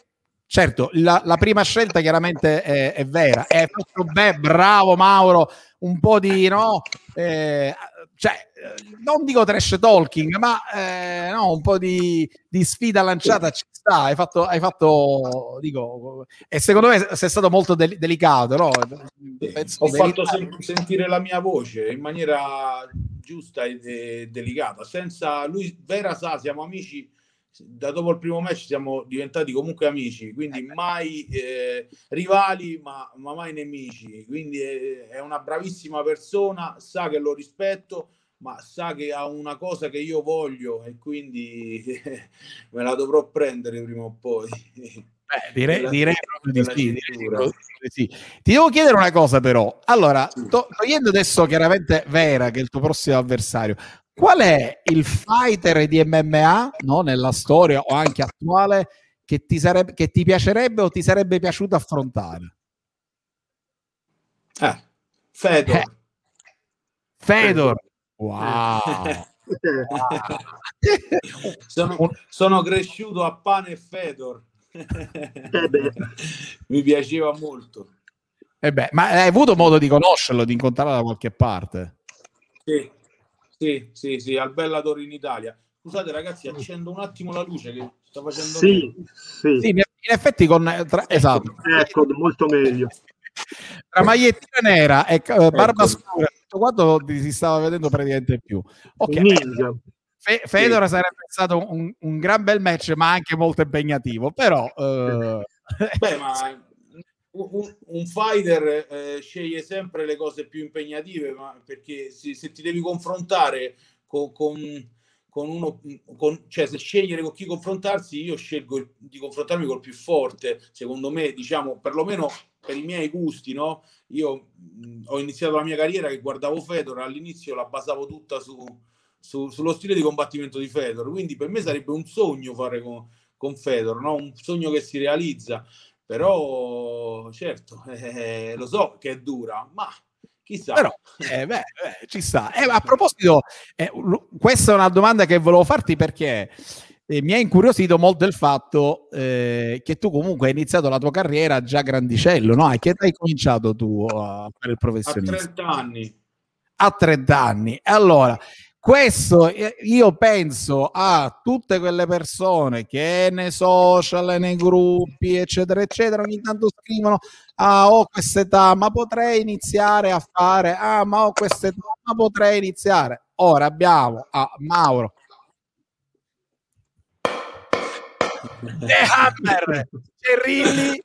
certo, la, la, prima scelta chiaramente è, è vera, è fatto beh, bravo Mauro, un po' di no, eh, cioè, non dico trash talking, ma eh, no, un po' di, di, sfida lanciata ci sta. Hai fatto, hai fatto dico, e secondo me sei stato molto del- delicato. No? Penso Ho fatto sen- sentire la mia voce in maniera giusta e, e delicata. Senza lui, Vera sa, siamo amici da dopo il primo match siamo diventati comunque amici, quindi mai eh, rivali, ma, ma, mai nemici. Quindi è, è, una bravissima persona, sa che lo rispetto, ma sa che ha una cosa che io voglio e quindi me la dovrò prendere prima o poi. Beh, direi, direi proprio di sì, direi sì, Ti devo chiedere una cosa però. Allora, to- togliendo adesso chiaramente Vera, che è il tuo prossimo avversario, qual è il fighter di MMA no, nella storia o anche attuale che ti, sarebbe, che ti piacerebbe o ti sarebbe piaciuto affrontare? Eh, Fedor. Eh. Fedor. Wow. sono, sono, cresciuto a pane e Fedor. Eh Mi piaceva molto. Eh beh, ma hai avuto modo di conoscerlo, di incontrarlo da qualche parte? Sì, sì, sì, sì, al Bellator in Italia. Scusate ragazzi, accendo un attimo la luce che sta facendo... Sì, sì. sì in effetti con... Tra... Esatto. Ecco, molto meglio. Tra magliettina nera e uh, barba ecco. scura, tutto quanto si stava vedendo praticamente più. Ok. Fe- Fedor sì. sarebbe stato un, un, gran bel match, ma anche molto impegnativo. Però, uh... Beh, ma un, un fighter eh, sceglie sempre le cose più impegnative, ma perché se, se ti devi confrontare con, con, con uno, con, cioè se scegliere con chi confrontarsi, io scelgo il, di confrontarmi col più forte. Secondo me, diciamo, perlomeno per i miei gusti, no? Io mh, ho iniziato la mia carriera che guardavo Fedor, all'inizio la basavo tutta su, su, sullo stile di combattimento di Fedor, quindi per me sarebbe un sogno fare con, con Fedor, no? un sogno che si realizza però certo eh, lo so che è dura ma chissà però eh, beh, beh, ci sta eh, a proposito eh, questa è una domanda che volevo farti perché eh, mi ha incuriosito molto il fatto eh, che tu comunque hai iniziato la tua carriera già grandicello no? a che età hai cominciato tu a fare il professionista? a 30 anni a 30 anni allora questo eh, io penso a tutte quelle persone che nei social, nei gruppi, eccetera, eccetera, ogni tanto scrivono: Ah, ho questa età, ma potrei iniziare a fare. Ah, ma ho questa età, ma potrei iniziare. Ora abbiamo a Mauro. The Hammer Cerrilli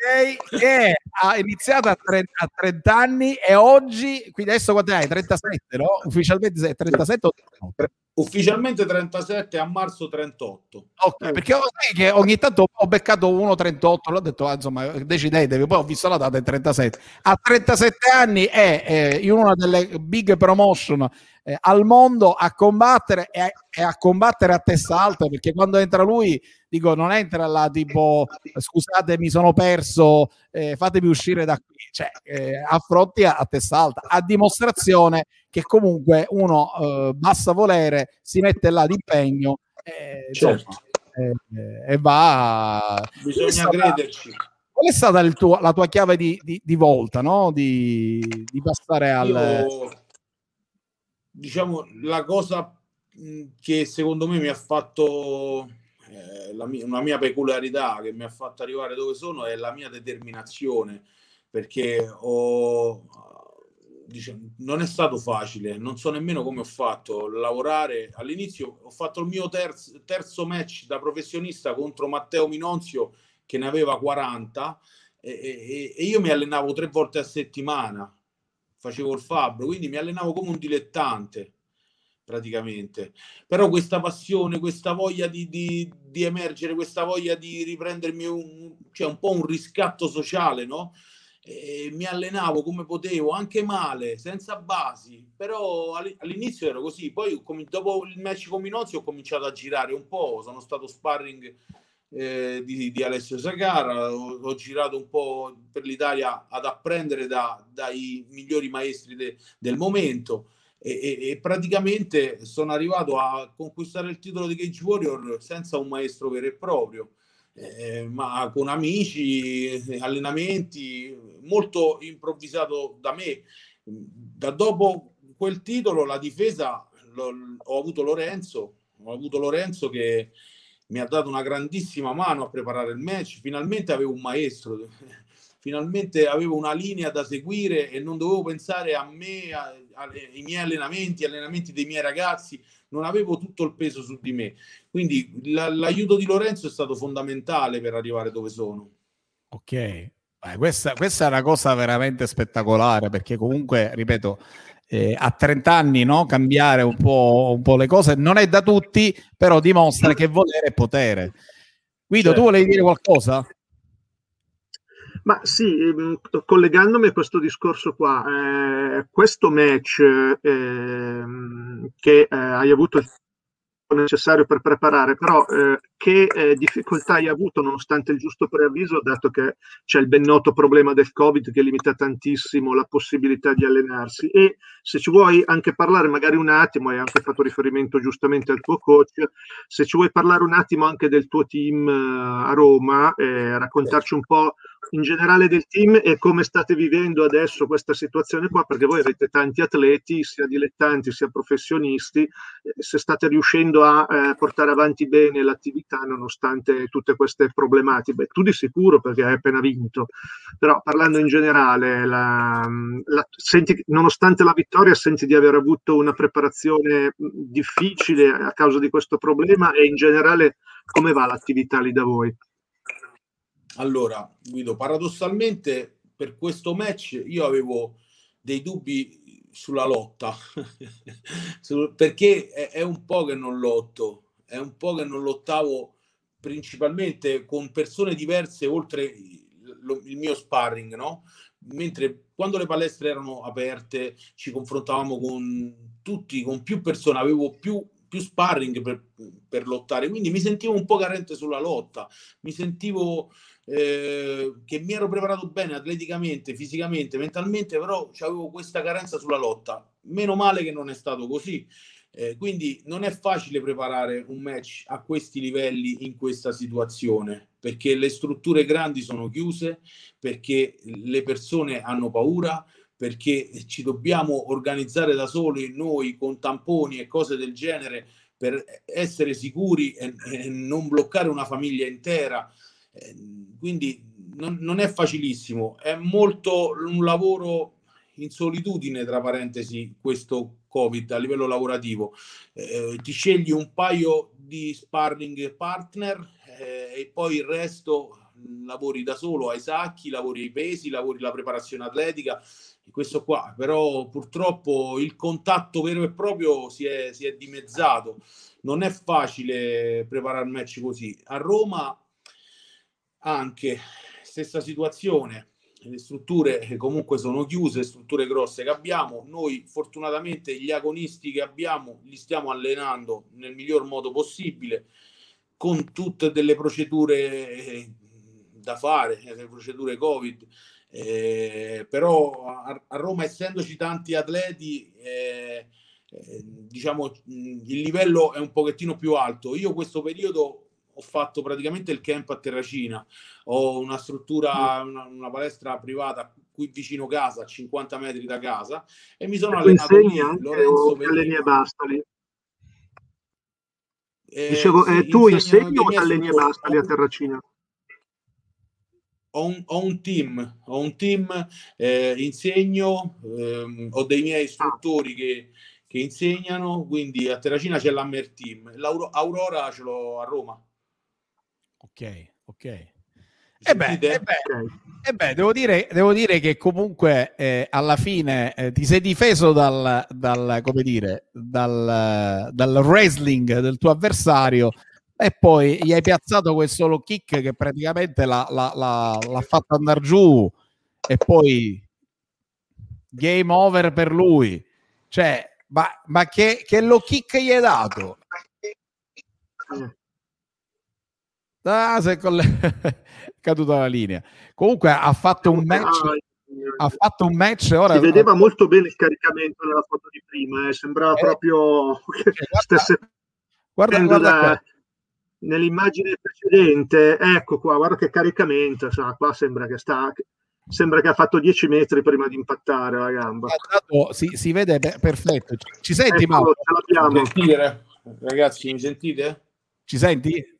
ok? Che ha iniziato a 30, a 30, anni e oggi, quindi adesso quanto hai? 37, no? Ufficialmente 37 o 38? Ufficialmente 37, a marzo 38. Ok, eh. perché che ogni tanto ho beccato 1,38, l'ho detto, ah, insomma, decidetevi, poi ho visto la data è 37. A 37 anni è eh, in una delle big promotion eh, al mondo a combattere e, e, a combattere a testa alta, perché quando entra lui, dico, non entra là tipo, scusate, mi sono perso, eh, fatemi uscire da qui, cioè eh, affronti a, a testa alta, a dimostrazione che comunque uno eh, basta volere, si mette là d'impegno. Eh, certo. e, e va. Bisogna stata, crederci. Qual è stata tuo, la tua chiave di, di, di volta, no? di, di passare al... Io, diciamo, la cosa che secondo me mi ha fatto eh, mia, una mia peculiarità che mi ha fatto arrivare dove sono è la mia determinazione perché ho, diciamo, non è stato facile, non so nemmeno come ho fatto lavorare. All'inizio ho fatto il mio terzo, terzo match da professionista contro Matteo Minonzio che ne aveva 40 e, e, e io mi allenavo tre volte a settimana, facevo il fabbro, quindi mi allenavo come un dilettante praticamente. Però questa passione, questa voglia di, di, di emergere, questa voglia di riprendermi un, cioè un po' un riscatto sociale, no? E mi allenavo come potevo, anche male, senza basi, però all'inizio ero così. Poi dopo il match con Minozzi ho cominciato a girare un po', sono stato sparring eh, di, di, Alessio Sacara, ho, ho, girato un po' per l'Italia ad apprendere da, dai migliori maestri de, del momento e, e, e, praticamente sono arrivato a conquistare il titolo di Cage Warrior senza un maestro vero e proprio, eh, ma con amici, allenamenti, molto improvvisato da me. Da dopo quel titolo, la difesa, lo, ho avuto Lorenzo, ho avuto Lorenzo che mi ha dato una grandissima mano a preparare il match. Finalmente avevo un maestro finalmente avevo una linea da seguire e non dovevo pensare a me, a, a, ai miei allenamenti, allenamenti dei miei ragazzi, non avevo tutto il peso su di me. Quindi la, l'aiuto di Lorenzo è stato fondamentale per arrivare dove sono. Ok, eh, questa, questa, è una cosa veramente spettacolare perché comunque, ripeto, eh, a 30 anni no? cambiare un po', un po', le cose non è da tutti, però dimostra che volere è potere. Guido, certo. tu volevi dire qualcosa? Ma sì, ehm, collegandomi a questo discorso qua, eh, questo match eh, che eh, hai avuto il necessario per preparare, però eh, che eh, difficoltà hai avuto nonostante il giusto preavviso, dato che c'è il ben noto problema del Covid che limita tantissimo la possibilità di allenarsi? E se ci vuoi anche parlare magari un attimo, hai anche fatto riferimento giustamente al tuo coach, se ci vuoi parlare un attimo anche del tuo team uh, a Roma, eh, raccontarci un po' in generale del team e come state vivendo adesso questa situazione qua, perché voi avete tanti atleti, sia dilettanti sia professionisti, se state riuscendo a eh, portare avanti bene l'attività nonostante tutte queste problematiche. Tu di sicuro perché hai appena vinto, però parlando in generale, la, la, senti, nonostante la vittoria, senti di aver avuto una preparazione difficile a causa di questo problema e in generale come va l'attività lì da voi? Allora, Guido, paradossalmente per questo match io avevo dei dubbi sulla lotta, perché è, è, un po' che non lotto, è un po' che non lottavo principalmente con persone diverse oltre il, il mio sparring, no? Mentre quando le palestre erano aperte ci confrontavamo con tutti, con più persone, avevo più più sparring per, per, lottare, quindi mi sentivo un po' carente sulla lotta, mi sentivo eh, che mi ero preparato bene atleticamente, fisicamente, mentalmente, però avevo questa carenza sulla lotta. Meno male che non è stato così. Eh, quindi non è facile preparare un match a questi livelli in questa situazione perché le strutture grandi sono chiuse, perché le persone hanno paura, perché ci dobbiamo organizzare da soli noi con tamponi e cose del genere per essere sicuri e, e non bloccare una famiglia intera. Eh, quindi non, non, è facilissimo, è molto un lavoro in solitudine, tra parentesi, questo Covid a livello lavorativo. Eh, ti scegli un paio di sparring partner eh, e poi il resto lavori da solo ai sacchi, lavori ai pesi, lavori la preparazione atletica. Questo qua, però purtroppo il contatto vero e proprio si è, si è dimezzato. Non è facile preparare il match così. A Roma anche stessa situazione le strutture comunque sono chiuse, strutture grosse che abbiamo. Noi fortunatamente gli agonisti che abbiamo li stiamo allenando nel miglior modo possibile con tutte delle procedure eh, da fare, le procedure Covid. Eh, però a, a, Roma, essendoci tanti atleti, eh, eh, diciamo il livello è un pochettino più alto. Io questo periodo ho fatto praticamente il camp a Terracina, ho una struttura, una, una palestra privata qui vicino casa, a 50 metri da casa, e mi sono allenato lì, Lorenzo alleni e basta lì. Eh, Dicevo, sì, eh, tu insegni o alleni e basta lì a Terracina? Ho un, ho un, team, ho un team, eh, insegno, ehm, ho dei miei istruttori che, che, insegnano, quindi a Terracina c'è l'Hammer Team, l'Aurora ce l'ho a Roma. Ok, ok. E beh, e beh, e beh, devo, dire, devo dire che comunque eh, alla fine eh, ti sei difeso dal, dal, come dire, dal, dal wrestling del tuo avversario e poi gli hai piazzato quel solo kick che praticamente l'ha, l'ha, l'ha, l'ha fatto andare giù e poi game over per lui. Cioè, ma, ma che, che lo kick gli hai dato? Ah, se con le... caduta la linea. Comunque ha fatto un match. Ha fatto un match ora. Si vedeva molto bene il caricamento nella foto di prima, eh. sembrava eh, proprio che guarda, stesse guarda, guarda da, nell'immagine precedente. Ecco qua, guarda che caricamento. Sa, qua sembra che sta sembra che ha fatto 10 metri prima di impattare la gamba. Si, si vede perfetto. Ci senti, ecco, Mauro? Ce l'abbiamo. Ragazzi, mi sentite? Ci senti?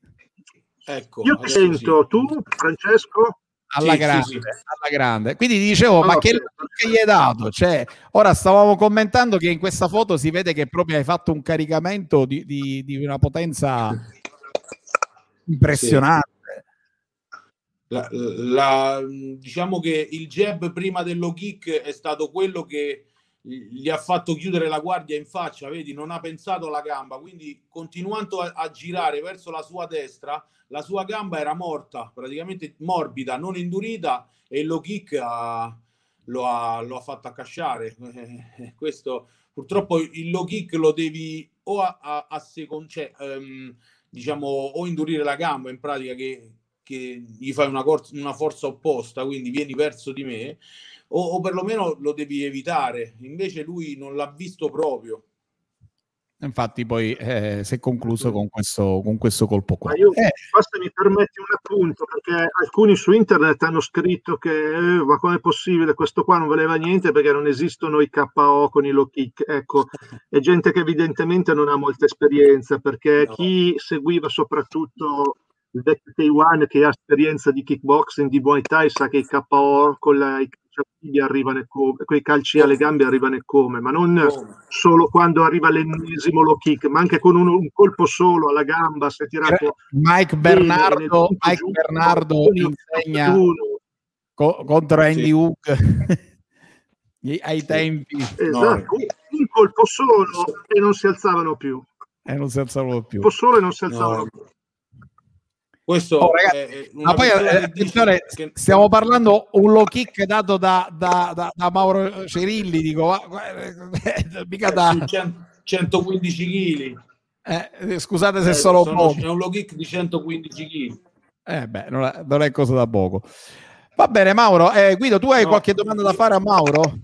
Ecco, Io ti sento, sì. tu Francesco? Alla, sì, grande, sì, alla grande, Quindi dicevo, oh, ma che, che gli hai dato? Cioè, ora stavamo commentando che in questa foto si vede che proprio hai fatto un caricamento di, di, di una potenza impressionante. La, la, diciamo che il jab prima dello kick è stato quello che gli ha fatto chiudere la guardia in faccia, vedi, non ha pensato alla gamba, quindi continuando a, a, girare verso la sua destra, la sua gamba era morta, praticamente morbida, non indurita e il low kick ha, lo, ha, lo ha fatto accasciare. Questo purtroppo il low kick lo devi o a, a, a second, cioè, um, diciamo, o indurire la gamba in pratica che, che gli fai una, corsa, una forza opposta, quindi vieni verso di me o, o perlomeno lo devi evitare. Invece lui non l'ha visto proprio. Infatti poi eh, si è concluso con questo, con questo colpo qua. Ma io, eh. Basta mi permetti un appunto, perché alcuni su internet hanno scritto che eh, ma com'è possibile, questo qua non valeva niente perché non esistono i KO con i low kick. Ecco, è gente che evidentemente non ha molta esperienza, perché no. chi seguiva soprattutto il vecchio K1 che ha esperienza di kickboxing, di Muay Thai, sa che i KO con la, i calci arrivano come, quei calci alle gambe arrivano e come, ma non solo quando arriva l'ennesimo low kick, ma anche con un, un colpo solo alla gamba, si è tirato Mike Bernardo, Mike giù, Bernardo insegna co- contro Andy Hook ai tempi. Esatto, no. un colpo solo e non si alzavano più. E non si alzavano più. Un colpo solo e non si alzavano no. più. Questo oh, ragazzi, ma poi eh, attenzione, che... stiamo parlando un low kick dato da, da, da, da Mauro Cerilli, dico, mica da 115 kg. Eh, scusate se eh, sono, sono un low kick di 115 kg. Eh beh, non è, non è, cosa da poco. Va bene, Mauro. Eh, Guido, tu hai no, qualche domanda da fare a Mauro?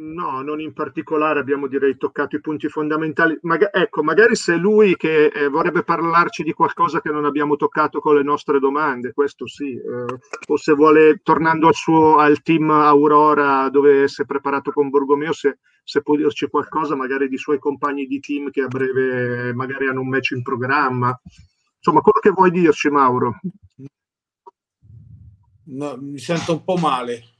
No, non in particolare, abbiamo direi toccato i punti fondamentali. Maga- ecco, magari se lui che eh, vorrebbe parlarci di qualcosa che non abbiamo toccato con le nostre domande, questo sì, eh, o se vuole, tornando al suo al team Aurora dove si è preparato con Borgomeo, se, se può dirci qualcosa magari di suoi compagni di team che a breve magari hanno un match in programma. Insomma, quello che vuoi dirci, Mauro. No, mi sento un po' male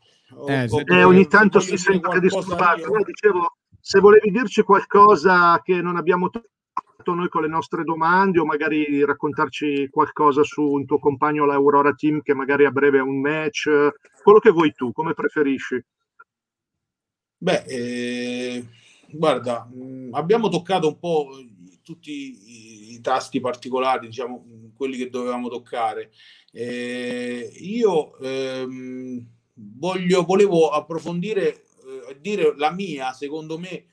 eh, o, eh, ogni tanto si sente disturbato. Io... dicevo, se volevi dirci qualcosa che non abbiamo toccato noi con le nostre domande o magari raccontarci qualcosa su un tuo compagno l'Aurora Team che magari a breve ha un match, quello che vuoi tu, come preferisci. Beh, eh, guarda, mh, abbiamo toccato un po' tutti i, i, tasti particolari, diciamo, quelli che dovevamo toccare. Eh, io ehm, voglio, volevo approfondire, eh, dire la mia, secondo me,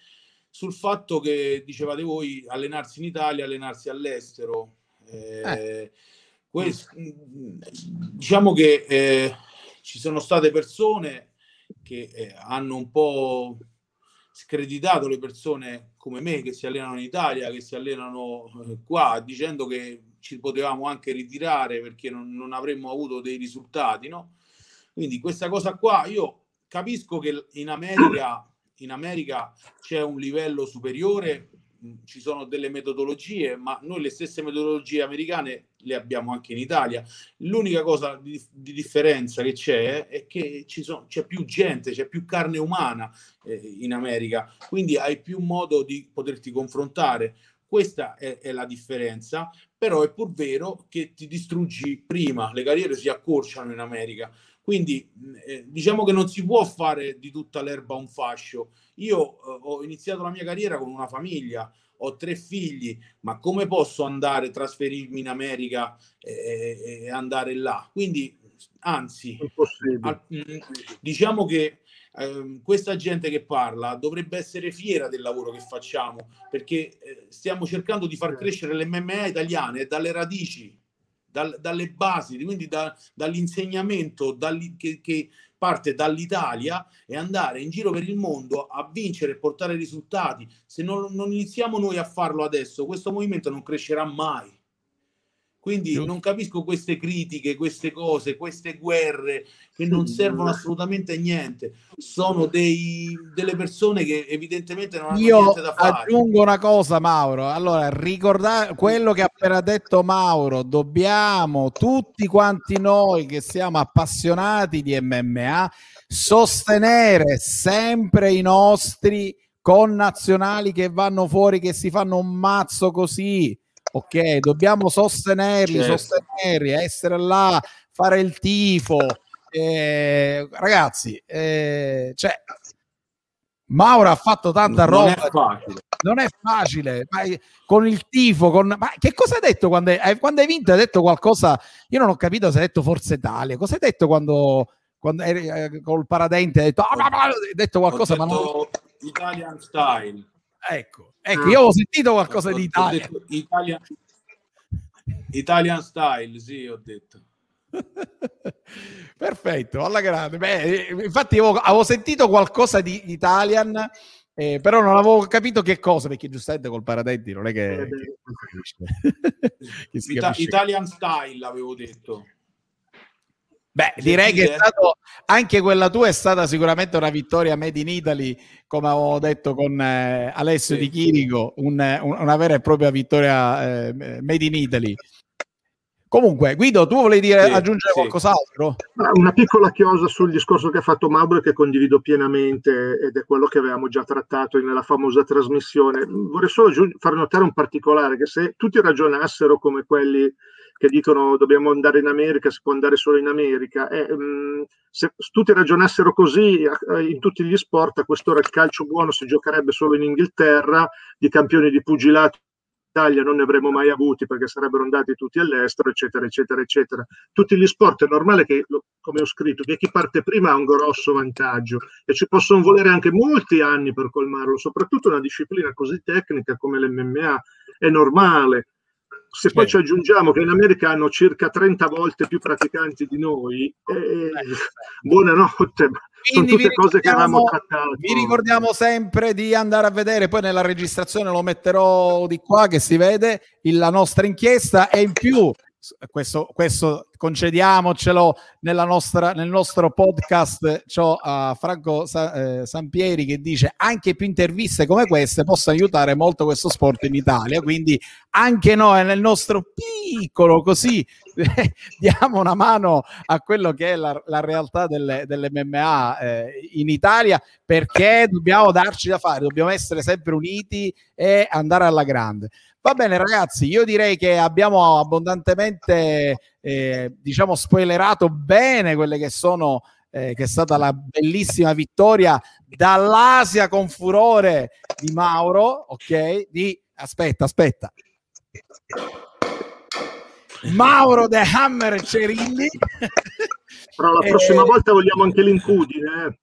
sul fatto che dicevate voi allenarsi in Italia, allenarsi all'estero. Eh, eh. Questo, diciamo che eh, ci sono state persone che eh, hanno un po' screditato le persone come me che si allenano in Italia, che si allenano eh, qua, dicendo che ci potevamo anche ritirare perché non, non avremmo avuto dei risultati, no? Quindi questa cosa qua, io capisco che in America, in America c'è un livello superiore ci sono delle metodologie, ma noi le stesse metodologie americane le abbiamo anche in Italia. L'unica cosa di, di differenza che c'è è che sono, c'è più gente, c'è più carne umana eh, in America, quindi hai più modo di poterti confrontare. Questa è, è, la differenza, però è pur vero che ti distruggi prima, le carriere si accorciano in America. Quindi eh, diciamo che non si può fare di tutta l'erba un fascio. Io eh, ho iniziato la mia carriera con una famiglia, ho tre figli, ma come posso andare, trasferirmi in America e, e andare là? Quindi, anzi, al, mm, diciamo che eh, questa gente che parla dovrebbe essere fiera del lavoro che facciamo, perché eh, stiamo cercando di far crescere l'MMA italiane dalle radici dal, dalle basi, quindi da, dall'insegnamento dall, che, che, parte dall'Italia e andare in giro per il mondo a vincere e portare risultati. Se non, non iniziamo noi a farlo adesso, questo movimento non crescerà mai. Quindi non capisco queste critiche, queste cose, queste guerre che non servono assolutamente a niente. Sono dei, delle persone che evidentemente non hanno Io niente da fare. Aggiungo una cosa, Mauro. Allora, ricordare quello che ha appena detto Mauro, dobbiamo tutti quanti noi che siamo appassionati di MMA sostenere sempre i nostri connazionali che vanno fuori, che si fanno un mazzo così ok? Dobbiamo sostenerli, certo. sostenerli, essere là, fare il tifo. Eh, ragazzi, eh, cioè, Mauro ha fatto tanta non roba. È facile. Non è facile, ma con il tifo, con... ma che cosa hai detto quando hai, quando hai vinto? Hai detto qualcosa? Io non ho capito se hai detto Forza Italia. Cosa hai detto quando, quando eri eh, col paradente? Hai detto, ah, ma, ma, hai detto qualcosa, detto ma non... Italian style. Ecco, ecco, ah. io ho sentito qualcosa di Italia. Italia. Italian style, sì, ho detto. Perfetto, alla grande. Beh, infatti avevo, avevo sentito qualcosa di Italian, eh, però non avevo capito che cosa, perché giustamente col Paradenti non è che... Eh, che Ita- Italian style avevo detto. Beh, direi che è stato, anche quella tua è stata sicuramente una vittoria made in Italy, come avevo detto con eh, Alessio sì. Di Chirico, un, un, una vera e propria vittoria eh, made in Italy. Comunque, Guido, tu volevi dire, sì, aggiungere sì. qualcos'altro? Una piccola chiosa sul discorso che ha fatto Mauro che condivido pienamente ed è quello che avevamo già trattato nella famosa trasmissione. Vorrei solo far notare un particolare, che se tutti ragionassero come quelli che dicono dobbiamo andare in America, si può andare solo in America. Eh, mh, mm, se tutti ragionassero così in tutti gli sport, a quest'ora il calcio buono si giocherebbe solo in Inghilterra, di campioni di pugilato in Italia non ne avremmo mai avuti perché sarebbero andati tutti all'estero, eccetera, eccetera, eccetera. Tutti gli sport è normale che, come ho scritto, che chi parte prima ha un grosso vantaggio e ci possono volere anche molti anni per colmarlo, soprattutto una disciplina così tecnica come l'MMA. È normale se poi ci aggiungiamo che in America hanno circa 30 volte più praticanti di noi, eh, buonanotte. Quindi Sono tutte cose che avevamo trattato. Vi ricordiamo sempre di andare a vedere, poi nella registrazione lo metterò di qua che si vede la nostra inchiesta e in più questo, questo concediamocelo nostra, nel nostro podcast. C'ho uh, Franco Sa, eh, Sampieri che dice anche più interviste come queste possono aiutare molto questo sport in Italia quindi anche noi nel nostro piccolo così diamo una mano a quello che è la, la realtà delle, dell'MMA eh, in Italia perché dobbiamo darci da fare dobbiamo essere sempre uniti e andare alla grande Va bene, ragazzi, io direi che abbiamo abbondantemente, eh, diciamo, spoilerato bene quelle che sono, eh, che è stata la bellissima vittoria dall'Asia con furore di Mauro, ok? Di, aspetta, aspetta. Mauro De Hammer Cerilli. Però la prossima eh, volta vogliamo anche l'incudine.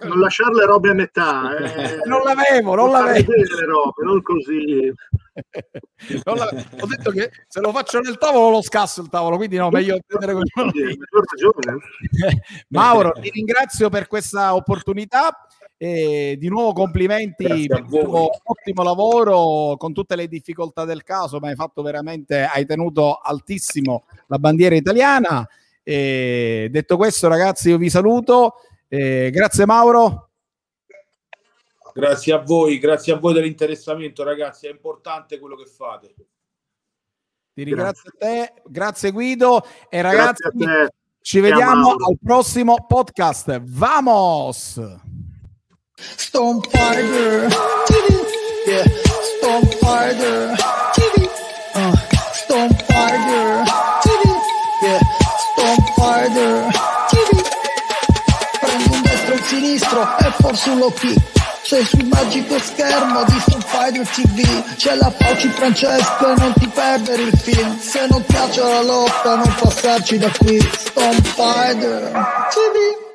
Non lasciare le robe a metà eh. non l'avevo non l'avevo le robe, non così non ho detto che se lo faccio nel tavolo lo scasso il tavolo quindi no meglio prendere con Mauro ti ringrazio per questa opportunità E di nuovo complimenti per il tuo ottimo lavoro con tutte le difficoltà del caso, ma hai fatto veramente, hai tenuto altissimo la bandiera italiana. E detto questo, ragazzi, io vi saluto. E grazie Mauro. Grazie a voi, grazie a voi dell'interessamento, ragazzi. È importante quello che fate. Ti ringrazio grazie. a te, grazie Guido e ragazzi ci vediamo al prossimo podcast. Vamos! Stomp harder, yeah. Stomp harder, sinistro e forse un low sei sul magico schermo di Street Fighter TV C'è la Fauci Francesco e non ti perdere il film. Se non piace la lotta non passarci da qui. Stone Fighter TV